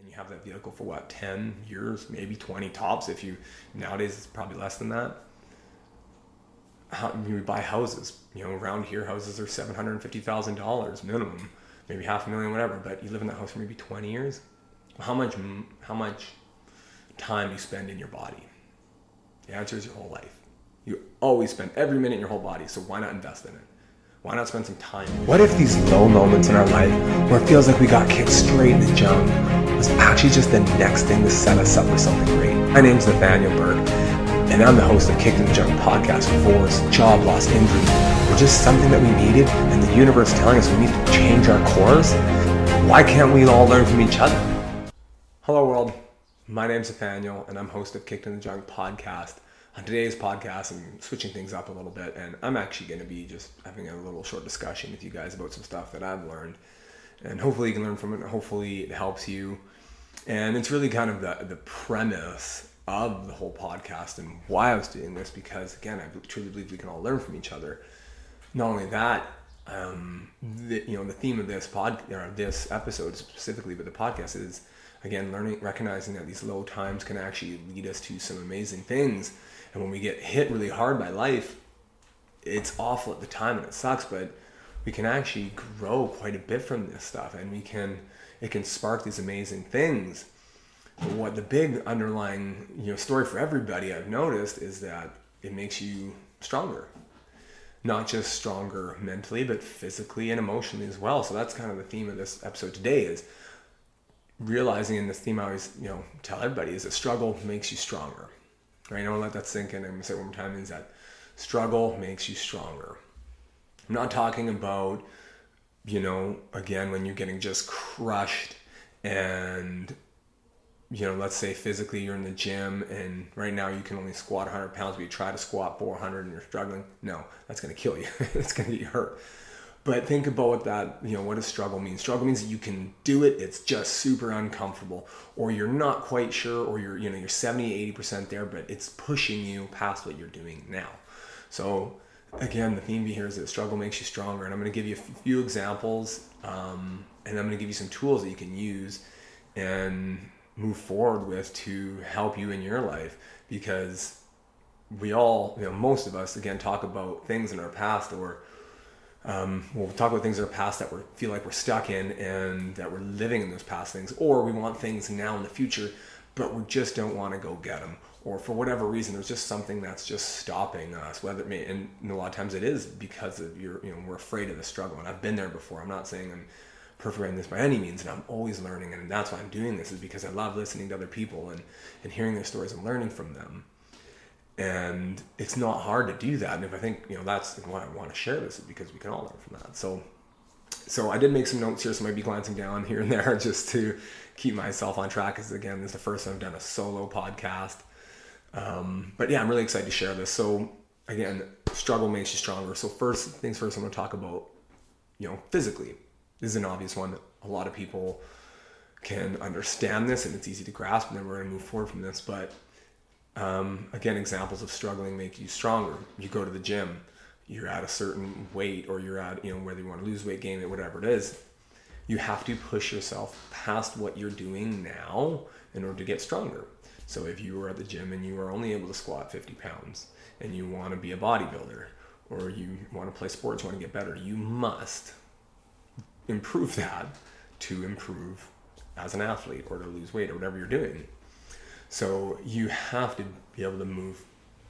and you have that vehicle for what 10 years maybe 20 tops if you nowadays it's probably less than that. How, you buy houses you know around here houses are $750000 minimum maybe half a million whatever but you live in that house for maybe 20 years. How much how much time you spend in your body? The answer is your whole life. You always spend every minute in your whole body so why not invest in it why not spend some time? What if these low moments in our life where it feels like we got kicked straight in the junk was actually just the next thing to set us up for something great? My name's Nathaniel Burke, and I'm the host of Kicked in the Junk podcast. Divorce, job loss, injury, or just something that we needed, and the universe telling us we need to change our course. Why can't we all learn from each other? Hello, world. My name's Nathaniel, and I'm host of Kicked in the Junk podcast on today's podcast, I'm switching things up a little bit, and I'm actually going to be just having a little short discussion with you guys about some stuff that I've learned, and hopefully you can learn from it. Hopefully it helps you, and it's really kind of the the premise of the whole podcast and why I was doing this because again, I truly believe we can all learn from each other. Not only that, um, the, you know, the theme of this pod or this episode specifically, but the podcast is again learning, recognizing that these low times can actually lead us to some amazing things and when we get hit really hard by life, it's awful at the time and it sucks, but we can actually grow quite a bit from this stuff and we can it can spark these amazing things. But what the big underlying you know story for everybody I've noticed is that it makes you stronger. Not just stronger mentally, but physically and emotionally as well. So that's kind of the theme of this episode today is realizing in this theme I always, you know, tell everybody is that struggle makes you stronger. Right? To let that sink in. I'm to say one more time is that struggle makes you stronger. I'm not talking about, you know, again, when you're getting just crushed and, you know, let's say physically you're in the gym and right now you can only squat 100 pounds, but you try to squat 400 and you're struggling. No, that's going to kill you. it's going to get you hurt. But think about what that, you know, what does struggle mean? Struggle means you can do it, it's just super uncomfortable, or you're not quite sure, or you're, you know, you're 70, 80% there, but it's pushing you past what you're doing now. So, again, the theme here is that struggle makes you stronger. And I'm going to give you a few examples, um, and I'm going to give you some tools that you can use and move forward with to help you in your life because we all, you know, most of us, again, talk about things in our past or um, we'll talk about things in our past that we feel like we're stuck in and that we're living in those past things, or we want things now in the future, but we just don't want to go get them. Or for whatever reason, there's just something that's just stopping us. Whether it may, and a lot of times it is because of your, you know, we're afraid of the struggle. And I've been there before. I'm not saying I'm perfect in this by any means, and I'm always learning. And that's why I'm doing this is because I love listening to other people and, and hearing their stories and learning from them and it's not hard to do that. And if i think you know that's why i want to share this is because we can all learn from that. So so i did make some notes here so i might be glancing down here and there just to keep myself on track because again this is the first time i've done a solo podcast. Um, but yeah i'm really excited to share this. So again struggle makes you stronger. So first things first i'm going to talk about you know physically. This is an obvious one. A lot of people can understand this and it's easy to grasp and then we're going to move forward from this. But um, again, examples of struggling make you stronger. You go to the gym, you're at a certain weight, or you're at, you know, whether you want to lose weight, gain it, whatever it is. You have to push yourself past what you're doing now in order to get stronger. So if you were at the gym and you are only able to squat 50 pounds and you want to be a bodybuilder or you want to play sports, you want to get better, you must improve that to improve as an athlete or to lose weight or whatever you're doing. So you have to be able to move,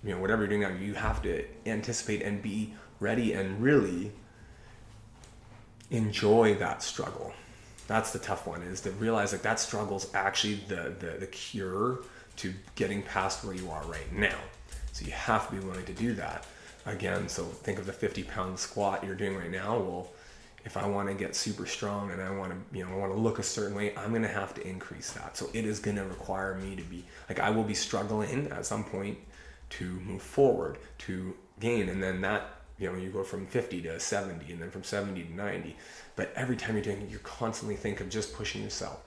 you know, whatever you're doing now, you have to anticipate and be ready and really enjoy that struggle. That's the tough one is to realize that that struggle is actually the, the, the cure to getting past where you are right now. So you have to be willing to do that. Again, so think of the 50 pound squat you're doing right now. Well, if I want to get super strong and I want to, you know, I want to look a certain way, I'm going to have to increase that. So it is going to require me to be like I will be struggling at some point to move forward, to gain and then that, you know, you go from 50 to 70 and then from 70 to 90. But every time you're doing it, you're constantly think of just pushing yourself.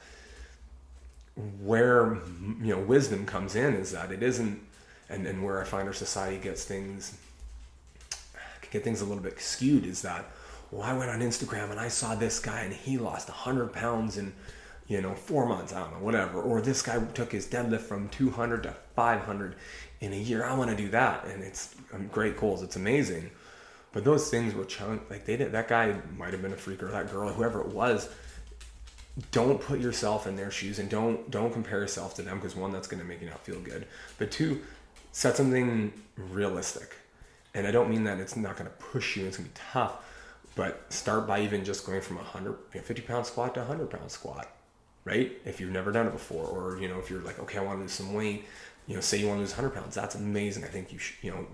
Where you know wisdom comes in is that it isn't and, and where I find our society gets things get things a little bit skewed is that well, I went on Instagram and I saw this guy and he lost 100 pounds in, you know, four months, I don't know, whatever. Or this guy took his deadlift from 200 to 500 in a year. I want to do that. And it's um, great goals. It's amazing. But those things were chunk, like they did, that guy might have been a freak or that girl, whoever it was. Don't put yourself in their shoes and don't, don't compare yourself to them because one, that's going to make you not feel good. But two, set something realistic. And I don't mean that it's not going to push you, it's going to be tough, but start by even just going from a 150 pound squat to a 100 pound squat right? If you've never done it before, or you know, if you're like, okay, I want to lose some weight, you know, say you want to lose 100 pounds, that's amazing. I think you should, you know,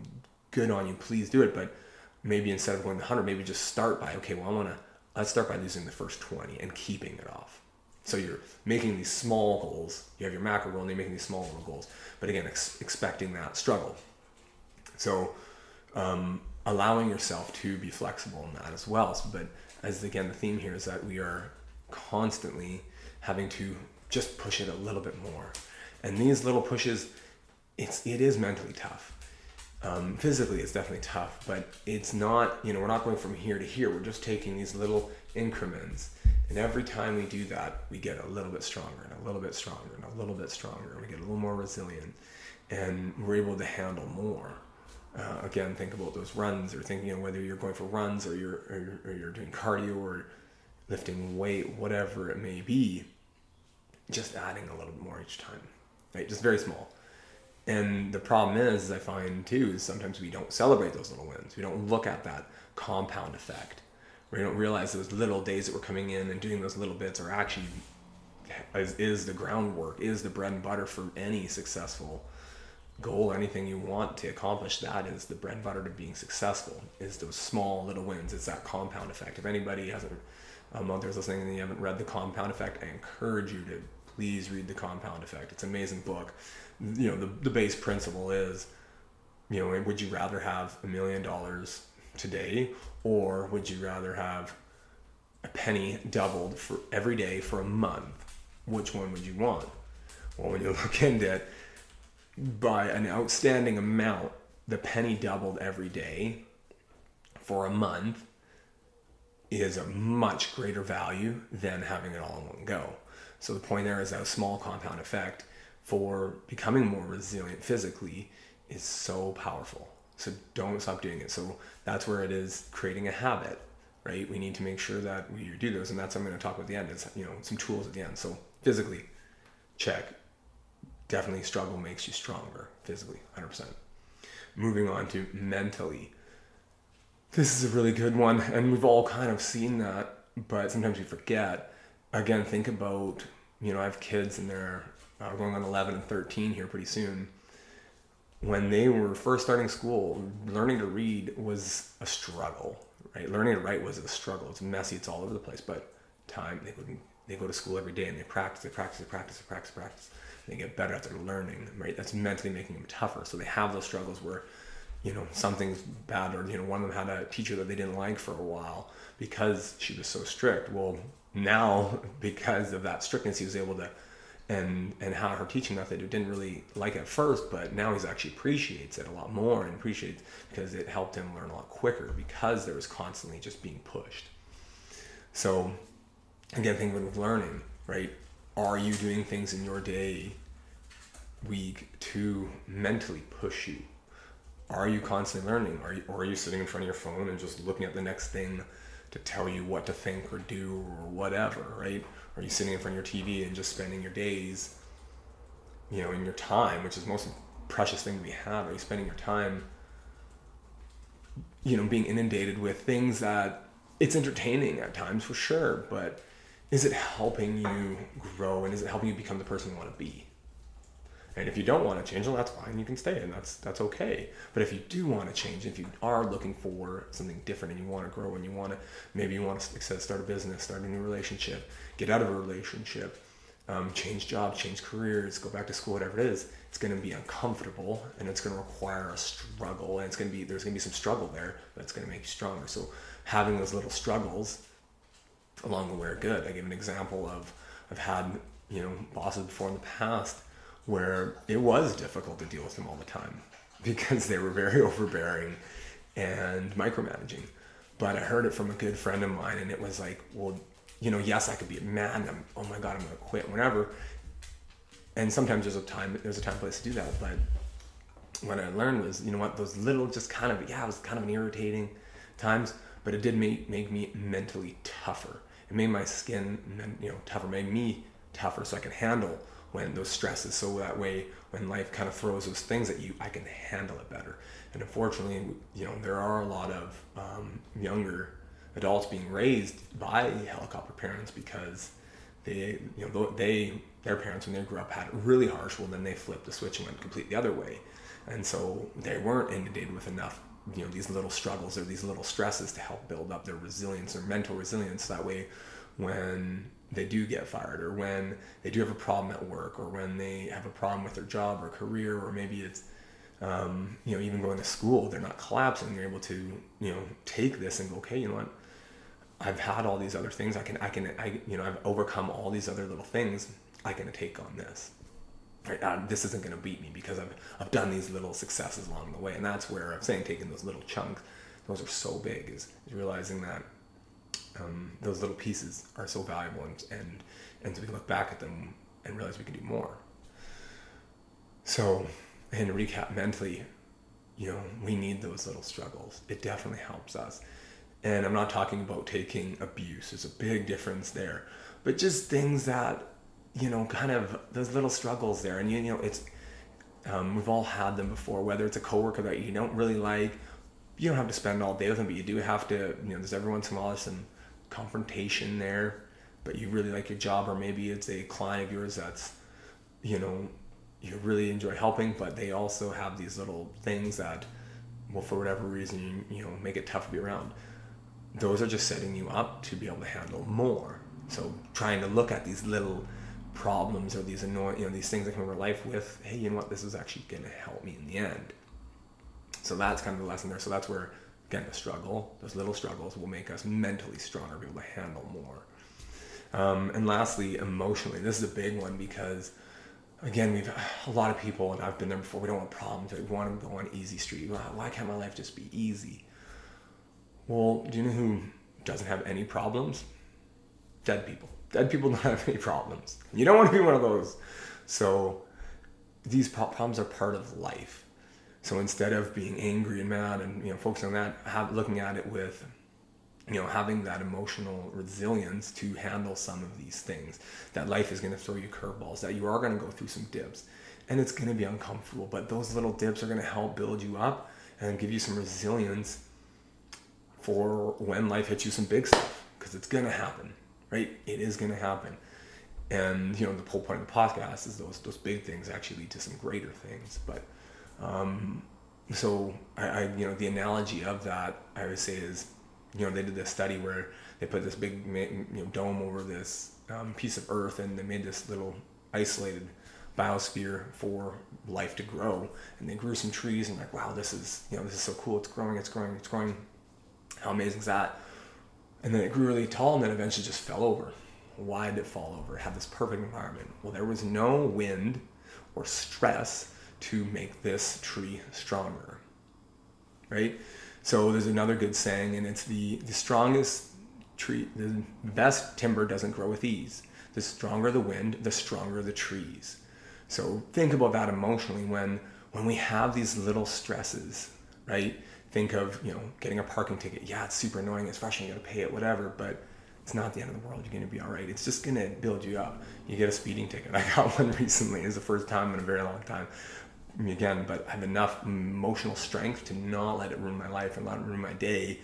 good on you. Please do it. But maybe instead of going to 100, maybe just start by, okay, well, I want to, let's start by losing the first 20 and keeping it off. So you're making these small goals. You have your macro goal and you're making these small little goals. But again, ex- expecting that struggle. So um, allowing yourself to be flexible in that as well. So, but as again, the theme here is that we are constantly having to just push it a little bit more. And these little pushes, it's it is mentally tough. Um, physically, it's definitely tough, but it's not. You know, we're not going from here to here. We're just taking these little increments, and every time we do that, we get a little bit stronger and a little bit stronger and a little bit stronger. We get a little more resilient, and we're able to handle more. Uh, again, think about those runs, or thinking you know, whether you're going for runs or you're, or you're or you're doing cardio or lifting weight, whatever it may be, just adding a little bit more each time, right? Just very small. And the problem is, is I find too, is sometimes we don't celebrate those little wins. We don't look at that compound effect. We don't realize those little days that we're coming in and doing those little bits are actually is, is the groundwork, is the bread and butter for any successful goal, or anything you want to accomplish. That is the bread and butter to being successful. Is those small little wins. It's that compound effect. If anybody hasn't um, out listening and you haven't read the Compound Effect, I encourage you to please read the Compound Effect. It's an amazing book. You know, the, the base principle is, you know, would you rather have a million dollars today or would you rather have a penny doubled for every day for a month? Which one would you want? Well, when you look into it, by an outstanding amount, the penny doubled every day for a month is a much greater value than having it all in one go. So the point there is that a small compound effect for becoming more resilient physically is so powerful. So don't stop doing it. So that's where it is creating a habit, right? We need to make sure that we do those, and that's what I'm going to talk about at the end. Is you know some tools at the end. So physically, check. Definitely, struggle makes you stronger physically, 100%. Moving on to mentally, this is a really good one, and we've all kind of seen that, but sometimes we forget again, think about, you know, I have kids and they're uh, going on 11 and 13 here pretty soon. When they were first starting school, learning to read was a struggle, right? Learning to write was a struggle. It's messy, it's all over the place, but time, they go, they go to school every day and they practice, they practice, they practice, they practice, practice. They get better at their learning, right? That's mentally making them tougher. So they have those struggles where, you know, something's bad or, you know, one of them had a teacher that they didn't like for a while because she was so strict. Well, now because of that strictness he was able to and and how her teaching method didn't really like at first but now he's actually appreciates it a lot more and appreciates because it helped him learn a lot quicker because there was constantly just being pushed so again thinking with learning right are you doing things in your day week to mentally push you are you constantly learning are you, or are you sitting in front of your phone and just looking at the next thing to tell you what to think or do or whatever, right? Are you sitting in front of your TV and just spending your days, you know, in your time, which is the most precious thing we have? Are you spending your time, you know, being inundated with things that it's entertaining at times for sure, but is it helping you grow and is it helping you become the person you want to be? And if you don't want to change, well, that's fine. You can stay, and that's that's okay. But if you do want to change, if you are looking for something different, and you want to grow, and you want to maybe you want to start a business, start a new relationship, get out of a relationship, um, change jobs, change careers, go back to school, whatever it is, it's going to be uncomfortable, and it's going to require a struggle, and it's going to be there's going to be some struggle there, but it's going to make you stronger. So having those little struggles along the way are good. I give an example of I've had you know bosses before in the past where it was difficult to deal with them all the time because they were very overbearing and micromanaging. But I heard it from a good friend of mine, and it was like, well, you know, yes, I could be mad. I'm, oh my God, I'm going to quit, whatever. And sometimes there's a time, there's a time place to do that. But what I learned was, you know what, those little, just kind of, yeah, it was kind of an irritating times, but it did make, make me mentally tougher. It made my skin, you know, tougher, made me tougher so I can handle when those stresses. So that way, when life kind of throws those things at you, I can handle it better. And unfortunately, you know, there are a lot of um, younger adults being raised by helicopter parents because they, you know, they, their parents when they grew up had it really harsh. Well, then they flipped the switch and went completely the other way, and so they weren't inundated with enough, you know, these little struggles or these little stresses to help build up their resilience or mental resilience. That way, when they do get fired or when they do have a problem at work or when they have a problem with their job or career or maybe it's um, you know even going to school they're not collapsing they're able to you know take this and go okay you know what I've had all these other things. I can, I can, I, you know, I've overcome all these other little things. I can take on this. Uh, this isn't going to beat me because I've, I've done these little successes along the way. And that's where I'm saying taking those little chunks, those are so big, is, is realizing that um, those little pieces are so valuable and, and, and so we can look back at them and realize we can do more. So, and recap mentally, you know, we need those little struggles. It definitely helps us. And I'm not talking about taking abuse, there's a big difference there. But just things that, you know, kind of those little struggles there. And, you, you know, it's, um, we've all had them before, whether it's a coworker that you don't really like, you don't have to spend all day with them, but you do have to, you know, there's every once in a while some confrontation there, but you really like your job, or maybe it's a client of yours that's, you know, you really enjoy helping, but they also have these little things that, well, for whatever reason, you, you know, make it tough to be around those are just setting you up to be able to handle more. So trying to look at these little problems or these annoying, you know, these things that come our life with, hey, you know what, this is actually going to help me in the end. So that's kind of the lesson there. So that's where, again, the struggle, those little struggles will make us mentally stronger, be able to handle more. Um, and lastly, emotionally, this is a big one because, again, we've a lot of people, and I've been there before. We don't want problems. We want to go on easy street. Why can't my life just be easy? Well, do you know who doesn't have any problems? Dead people. Dead people don't have any problems. You don't want to be one of those. So these problems are part of life. So instead of being angry and mad and you know focusing on that, have, looking at it with you know having that emotional resilience to handle some of these things. That life is going to throw you curveballs. That you are going to go through some dips, and it's going to be uncomfortable. But those little dips are going to help build you up and give you some resilience for when life hits you some big stuff because it's going to happen, right? It is going to happen. And, you know, the whole point of the podcast is those, those big things actually lead to some greater things. But, um, so I, I, you know, the analogy of that I would say is, you know, they did this study where they put this big, you know, dome over this um, piece of earth and they made this little isolated biosphere for life to grow. And they grew some trees and like, wow, this is, you know, this is so cool. It's growing, it's growing, it's growing how amazing is that? And then it grew really tall and then eventually just fell over. Why did it fall over? It had this perfect environment. Well, there was no wind or stress to make this tree stronger. Right? So there's another good saying, and it's the, the strongest tree, the best timber doesn't grow with ease. The stronger the wind, the stronger the trees. So think about that emotionally when when we have these little stresses, right? Think of you know getting a parking ticket. Yeah it's super annoying it's frustrating you got to pay it whatever but it's not the end of the world you're going to be all right. It's just going to build you up. You get a speeding ticket. I got one recently it's the first time in a very long time again but i have enough emotional strength to not let it ruin my life and not ruin my day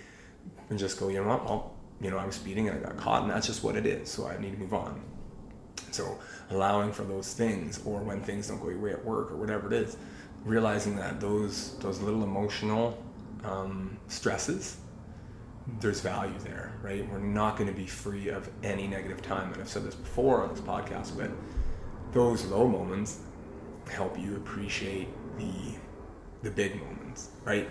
and just go you know what? Well you know i was speeding and i got caught and that's just what it is so i need to move on. So allowing for those things or when things don't go your way at work or whatever it is realizing that those those little emotional um, stresses, there's value there, right? We're not going to be free of any negative time. And I've said this before on this podcast, but those low moments help you appreciate the the big moments, right?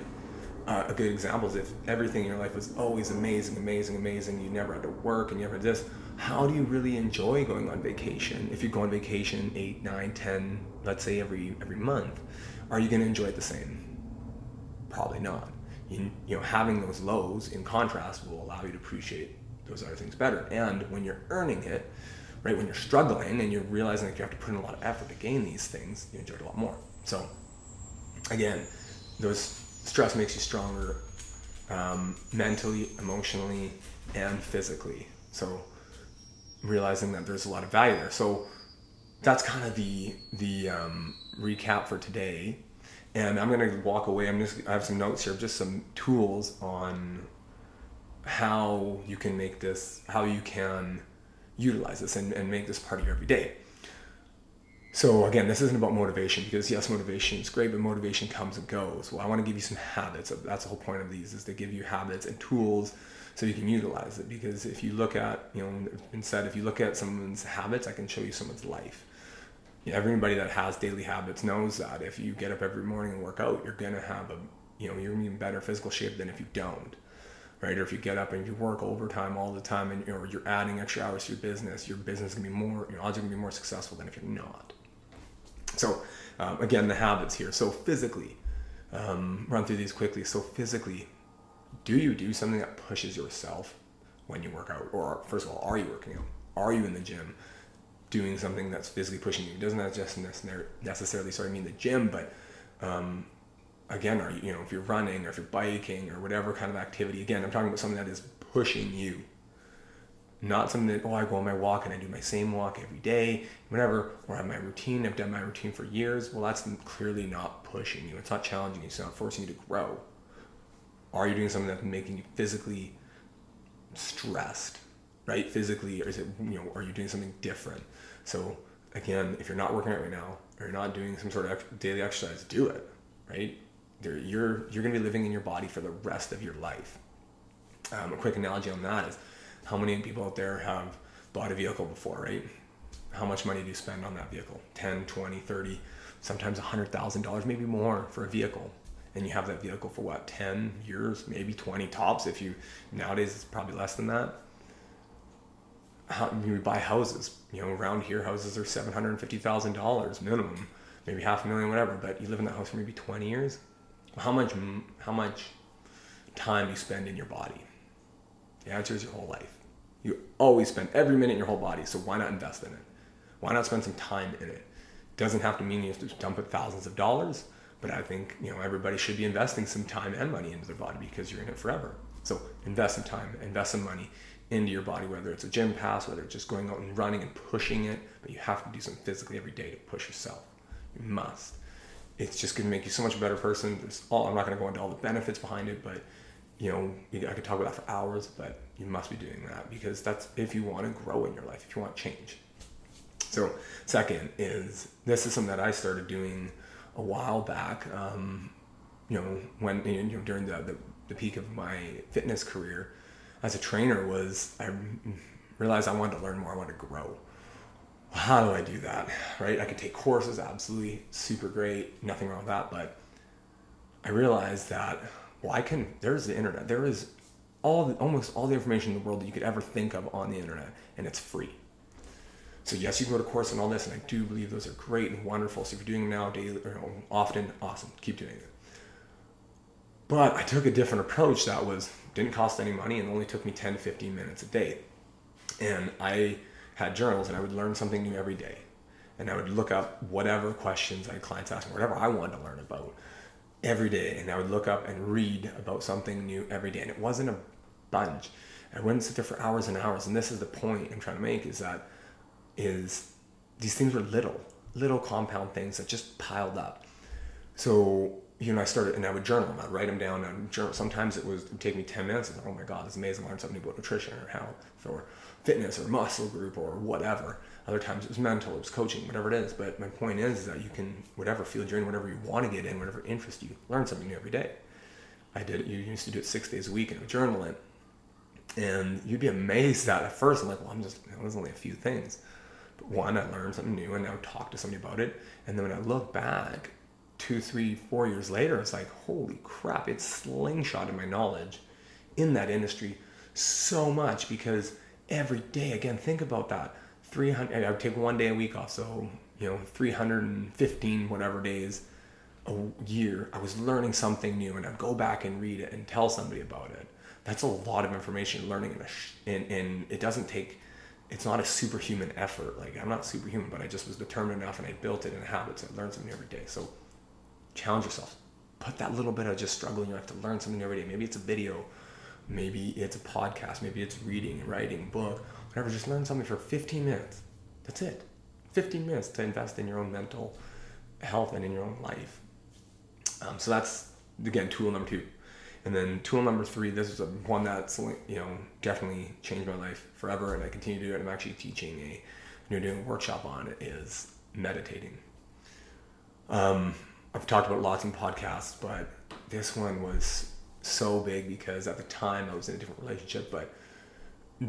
Uh, a good example is if everything in your life was always amazing, amazing, amazing, you never had to work and you never had this, how do you really enjoy going on vacation? If you go on vacation eight, nine, ten, let's say every every month, are you going to enjoy it the same? Probably not you, you know having those lows in contrast will allow you to appreciate those other things better. And when you're earning it, right, when you're struggling and you're realizing that you have to put in a lot of effort to gain these things, you enjoy it a lot more. So, again, those stress makes you stronger um, mentally, emotionally, and physically. So, realizing that there's a lot of value there. So, that's kind of the the um, recap for today. And I'm gonna walk away. I'm just I have some notes here, just some tools on how you can make this, how you can utilize this and, and make this part of your everyday. So again, this isn't about motivation because yes, motivation is great, but motivation comes and goes. Well, I want to give you some habits. That's the whole point of these is to give you habits and tools so you can utilize it. Because if you look at, you know, said, if you look at someone's habits, I can show you someone's life. Everybody that has daily habits knows that if you get up every morning and work out, you're gonna have a, you know, you're in better physical shape than if you don't right? Or if you get up and you work overtime all the time and or you're adding extra hours to your business, your business is gonna be more, your odds are gonna be more successful than if you're not. So um, again, the habits here. So physically, um, run through these quickly. So physically, do you do something that pushes yourself when you work out? Or first of all, are you working out? Are you in the gym doing something that's physically pushing you? Doesn't that just necessarily, sorry, mean the gym, but um, again, are you, you know, if you're running or if you're biking or whatever kind of activity, again, I'm talking about something that is pushing you. Not something that, oh, I go on my walk and I do my same walk every day, whatever, or I have my routine, I've done my routine for years. Well, that's clearly not pushing you. It's not challenging you, it's not forcing you to grow. Are you doing something that's making you physically stressed, right? Physically, or is it, you know, are you doing something different? So, again, if you're not working out right now, or you're not doing some sort of daily exercise, do it, right? you're you're going to be living in your body for the rest of your life. Um, a quick analogy on that is how many people out there have bought a vehicle before, right? How much money do you spend on that vehicle? 10, 20, 30, sometimes $100,000, maybe more for a vehicle. And you have that vehicle for what, 10 years, maybe 20 tops. If you, nowadays it's probably less than that. How, you buy houses, you know, around here houses are $750,000 minimum, maybe half a million, whatever, but you live in that house for maybe 20 years, how much how much time you spend in your body? The answer is your whole life. You always spend every minute in your whole body, so why not invest in it? Why not spend some time in it? Doesn't have to mean you have to dump it thousands of dollars, but I think you know everybody should be investing some time and money into their body because you're in it forever. So invest some time, invest some money into your body, whether it's a gym pass, whether it's just going out and running and pushing it, but you have to do something physically every day to push yourself. You must it's just going to make you so much better person. There's all, I'm not going to go into all the benefits behind it, but you know, I could talk about that for hours, but you must be doing that because that's if you want to grow in your life, if you want change. So, second is this is something that I started doing a while back. Um, you know, when you know during the, the the peak of my fitness career as a trainer was I realized I wanted to learn more. I wanted to grow how do I do that? Right? I could take courses, absolutely super great, nothing wrong with that. But I realized that, well, I can, there's the internet. There is all the, almost all the information in the world that you could ever think of on the internet, and it's free. So yes, you can go to course and all this, and I do believe those are great and wonderful. So if you're doing them now daily or often, awesome, keep doing it. But I took a different approach that was didn't cost any money and only took me 10 to 15 minutes a day. And I had journals and I would learn something new every day. And I would look up whatever questions I had clients asking, whatever I wanted to learn about every day. And I would look up and read about something new every day. And it wasn't a bunch. I wouldn't sit there for hours and hours. And this is the point I'm trying to make is that is these things were little, little compound things that just piled up. So you know, I started and I would journal them. I'd write them down journal. Sometimes it was it would take me 10 minutes and oh my God, it's amazing. I learned something about nutrition or health or fitness or muscle group or whatever. Other times it was mental, it was coaching, whatever it is. But my point is, is that you can, whatever field you're in, whatever you want to get in, whatever interest you, learn something new every day. I did it, you used to do it six days a week and journal it. And you'd be amazed that at first, I'm like, well, I'm just, it was only a few things. But one, I learned something new and I would talk to somebody about it. And then when I look back two, three, four years later, it's like, holy crap, it's slingshotted my knowledge in that industry so much because every day. Again, think about that. 300, I would take one day a week off. So, you know, 315 whatever days a year, I was learning something new and I'd go back and read it and tell somebody about it. that's a lot of information learning in and, and it doesn't take it's not a superhuman effort like i'm not superhuman but i just was determined enough and i built it in habits i learned something every day so challenge yourself. Put that little bit of just struggling. You have to learn something every day. Maybe it's a video. Maybe it's a podcast. Maybe it's reading writing book whatever. Just learn something for 15 minutes. That's it. 15 minutes to invest in your own mental health and in your own life. Um, so that's again tool number two. And then tool number three, this is a, one that's you know definitely changed my life forever, and I continue to do it. I'm actually teaching a, you know, doing a workshop on it is meditating. Um, I've talked about lots in podcasts, but this one was so big because at the time I was in a different relationship, but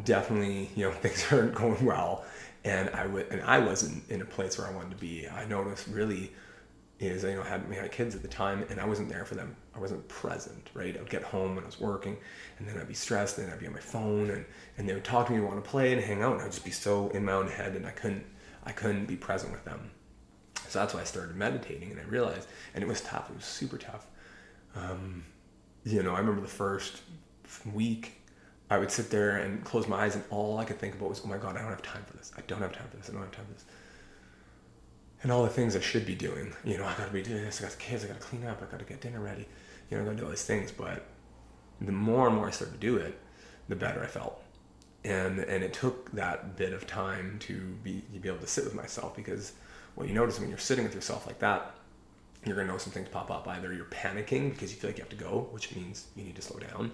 definitely you know things aren't going well, and I would and I wasn't in a place where I wanted to be. I noticed really is you know I had, we had kids at the time and I wasn't there for them. I wasn't present, right? I'd get home and I was working and then I'd be stressed and I'd be on my phone and, and they would talk to me, want to play and hang out and I'd just be so in my own head and I couldn't I couldn't be present with them. So that's why I started meditating and I realized and it was tough. It was super tough. Um, you know, I remember the first week I would sit there and close my eyes and all I could think about was, oh my God, I don't have time for this. I don't have time for this. I don't have time for this and all the things I should be doing. You know, I gotta be doing this, I got the kids, I gotta clean up, I gotta get dinner ready, you know, I gotta do all these things. But the more and more I started to do it, the better I felt. And and it took that bit of time to be to be able to sit with myself because what you notice when you're sitting with yourself like that, you're gonna know some things pop up. Either you're panicking because you feel like you have to go, which means you need to slow down,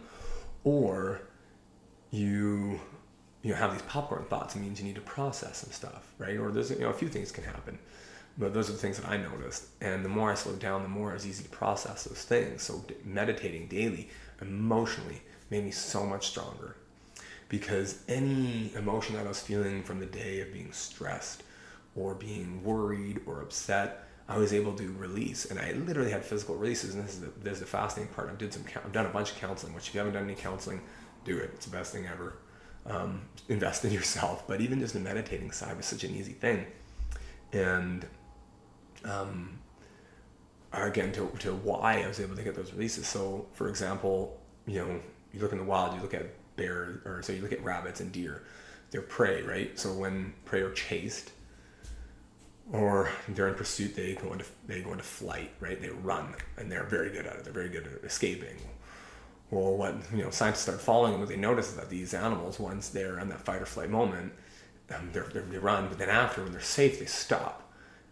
or you you know have these popcorn thoughts. It means you need to process some stuff, right? Or there's you know a few things can happen. But those are the things that I noticed. And the more I slowed down, the more it was easy to process those things. So meditating daily emotionally made me so much stronger. Because any emotion that I was feeling from the day of being stressed or being worried or upset, I was able to release. And I literally had physical releases. And this is the, this is the fascinating part. I've, did some, I've done a bunch of counseling, which if you haven't done any counseling, do it. It's the best thing ever. Um, invest in yourself. But even just the meditating side was such an easy thing. And um, again to, to why I was able to get those releases. So, for example, you know, you look in the wild, you look at bear, or so you look at rabbits and deer. They're prey, right? So when prey are chased or they're in pursuit, they go into they go into flight, right? They run, and they're very good at it. They're very good at escaping. Well, what you know, scientists start following them, what they notice is that these animals, once they're in that fight or flight moment, um, they're, they're, they run, but then after, when they're safe, they stop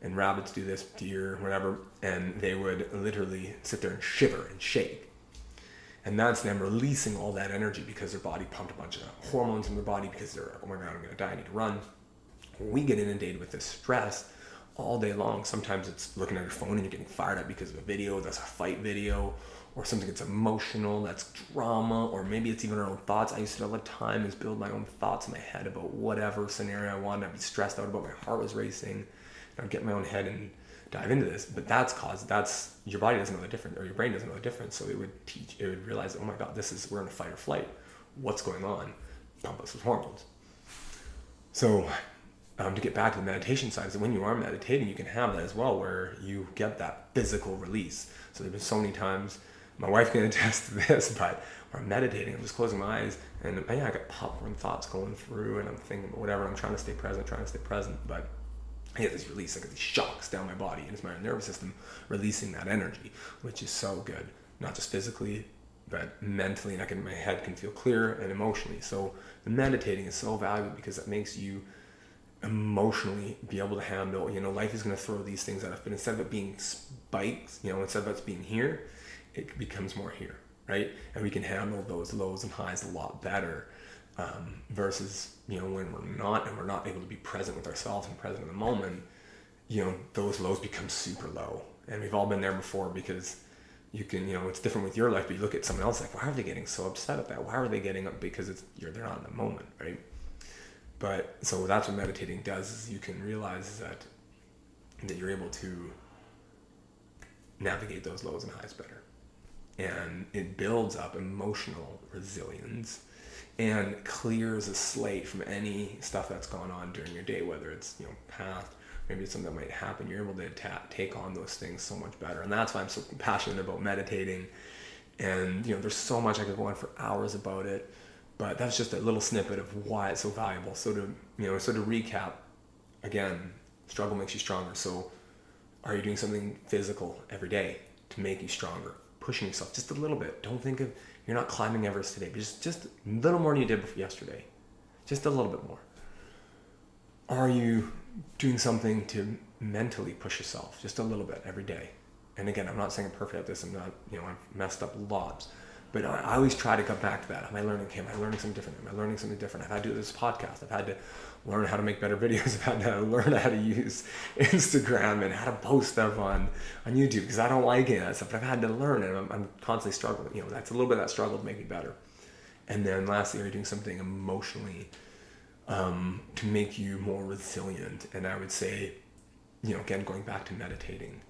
and rabbits do this, deer, whatever, and they would literally sit there and shiver and shake. And that's them releasing all that energy because their body pumped a bunch of hormones in their body because they're, oh my god, I'm gonna die, I need to run. When we get inundated with this stress all day long, sometimes it's looking at your phone and you're getting fired up because of a video that's a fight video, or something that's emotional, that's drama, or maybe it's even our own thoughts. I used to all the time is build my own thoughts in my head about whatever scenario I wanted. I'd be stressed out about my heart was racing I'd get my own head and dive into this. But that's caused that's your body doesn't know the difference or your brain doesn't know the difference. So it would teach it would realize, oh my god, this is we're in a fight or flight. What's going on? Pump us with hormones. So um, to get back to the meditation side, is that when you are meditating, you can have that as well, where you get that physical release. So there've been so many times, my wife can attest to this, but I'm meditating, I'm just closing my eyes, and yeah, I got popcorn thoughts going through, and I'm thinking whatever. I'm trying to stay present, trying to stay present, but I get this release, I get these shocks down my body, and it's my nervous system releasing that energy, which is so good, not just physically, but mentally, and I can, my head can feel clear and emotionally. So the meditating is so valuable because it makes you emotionally be able to handle. You know, life is going to throw these things at us, but instead of it being spikes, you know, instead of it being here, it becomes more here, right? And we can handle those lows and highs a lot better um, versus you know when we're not and we're not able to be present with ourselves and present in the moment you know those lows become super low and we've all been there before because you can you know it's different with your life but you look at someone else like why are they getting so upset at that why are they getting up because it's you're they're not in the moment right but so that's what meditating does is you can realize that that you're able to navigate those lows and highs better. And it builds up emotional resilience and clears a slate from any stuff that's gone on during your day, whether it's you know past, maybe something that might happen. You're able to ta- take on those things so much better, and that's why I'm so passionate about meditating. And you know, there's so much I could go on for hours about it, but that's just a little snippet of why it's so valuable. So to you know, so to recap, again, struggle makes you stronger. So are you doing something physical every day to make you stronger? Pushing yourself just a little bit. Don't think of you're not climbing Everest today, but just just a little more than you did yesterday. Just a little bit more. Are you doing something to mentally push yourself just a little bit every day? And again, I'm not saying I'm perfect at this. I'm not, you know, I've messed up lots. But I, I always try to come back to that. Am I learning? Okay, am I learning something different? Am I learning something different? I've had to do this podcast. I've had to learn how to make better videos. I've had to learn how to use Instagram and how to post stuff on, on YouTube because I don't like it. Stuff. But I've had to learn and I'm, I'm constantly struggling. You know, that's a little bit of that struggle to make me better. And then lastly, are you doing something emotionally um, to make you more resilient? And I would say, you know, again, going back to meditating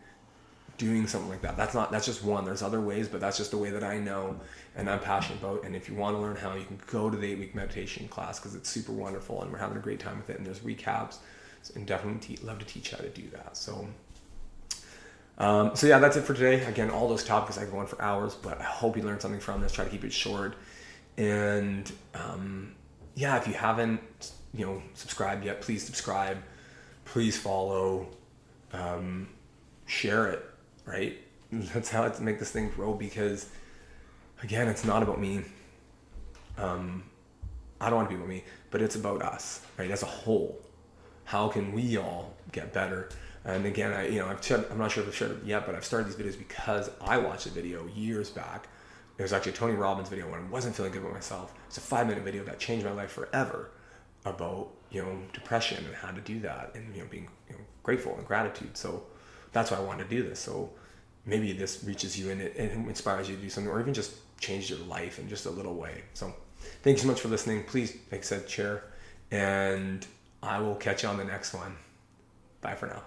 doing something like that. That's not that's just one. There's other ways, but that's just the way that I know and I'm passionate about. And if you want to learn how, you can go to the eight week meditation class because it's super wonderful and we're having a great time with it. And there's recaps, and definitely te- love to teach how to do that. So. Um, so yeah, that's it for today. Again, all those topics I could go on for hours, but I hope you learned something from this. Try to keep it short, and um, yeah, if you haven't, you know, subscribed yet, please subscribe, please follow, um, share it right? That's how to make this thing grow because, again, it's not about me. Um, I don't want to be about me, but it's about us, right? As a whole, how can we all get better? And again, I you know I've shared, I'm not sure if I've shared it yet, but I've started these videos because I watched a video years back. It was actually a Tony Robbins video when I wasn't feeling good about myself. It's a five minute video that changed my life forever about you know depression and how to do that and you know being you know, grateful and gratitude. So that's why I wanted to do this. So maybe this reaches you and it, it inspires you to do something or even just change your life in just a little way. So thank you so much for listening. Please, like I said, share and I will catch you on the next one. Bye for now.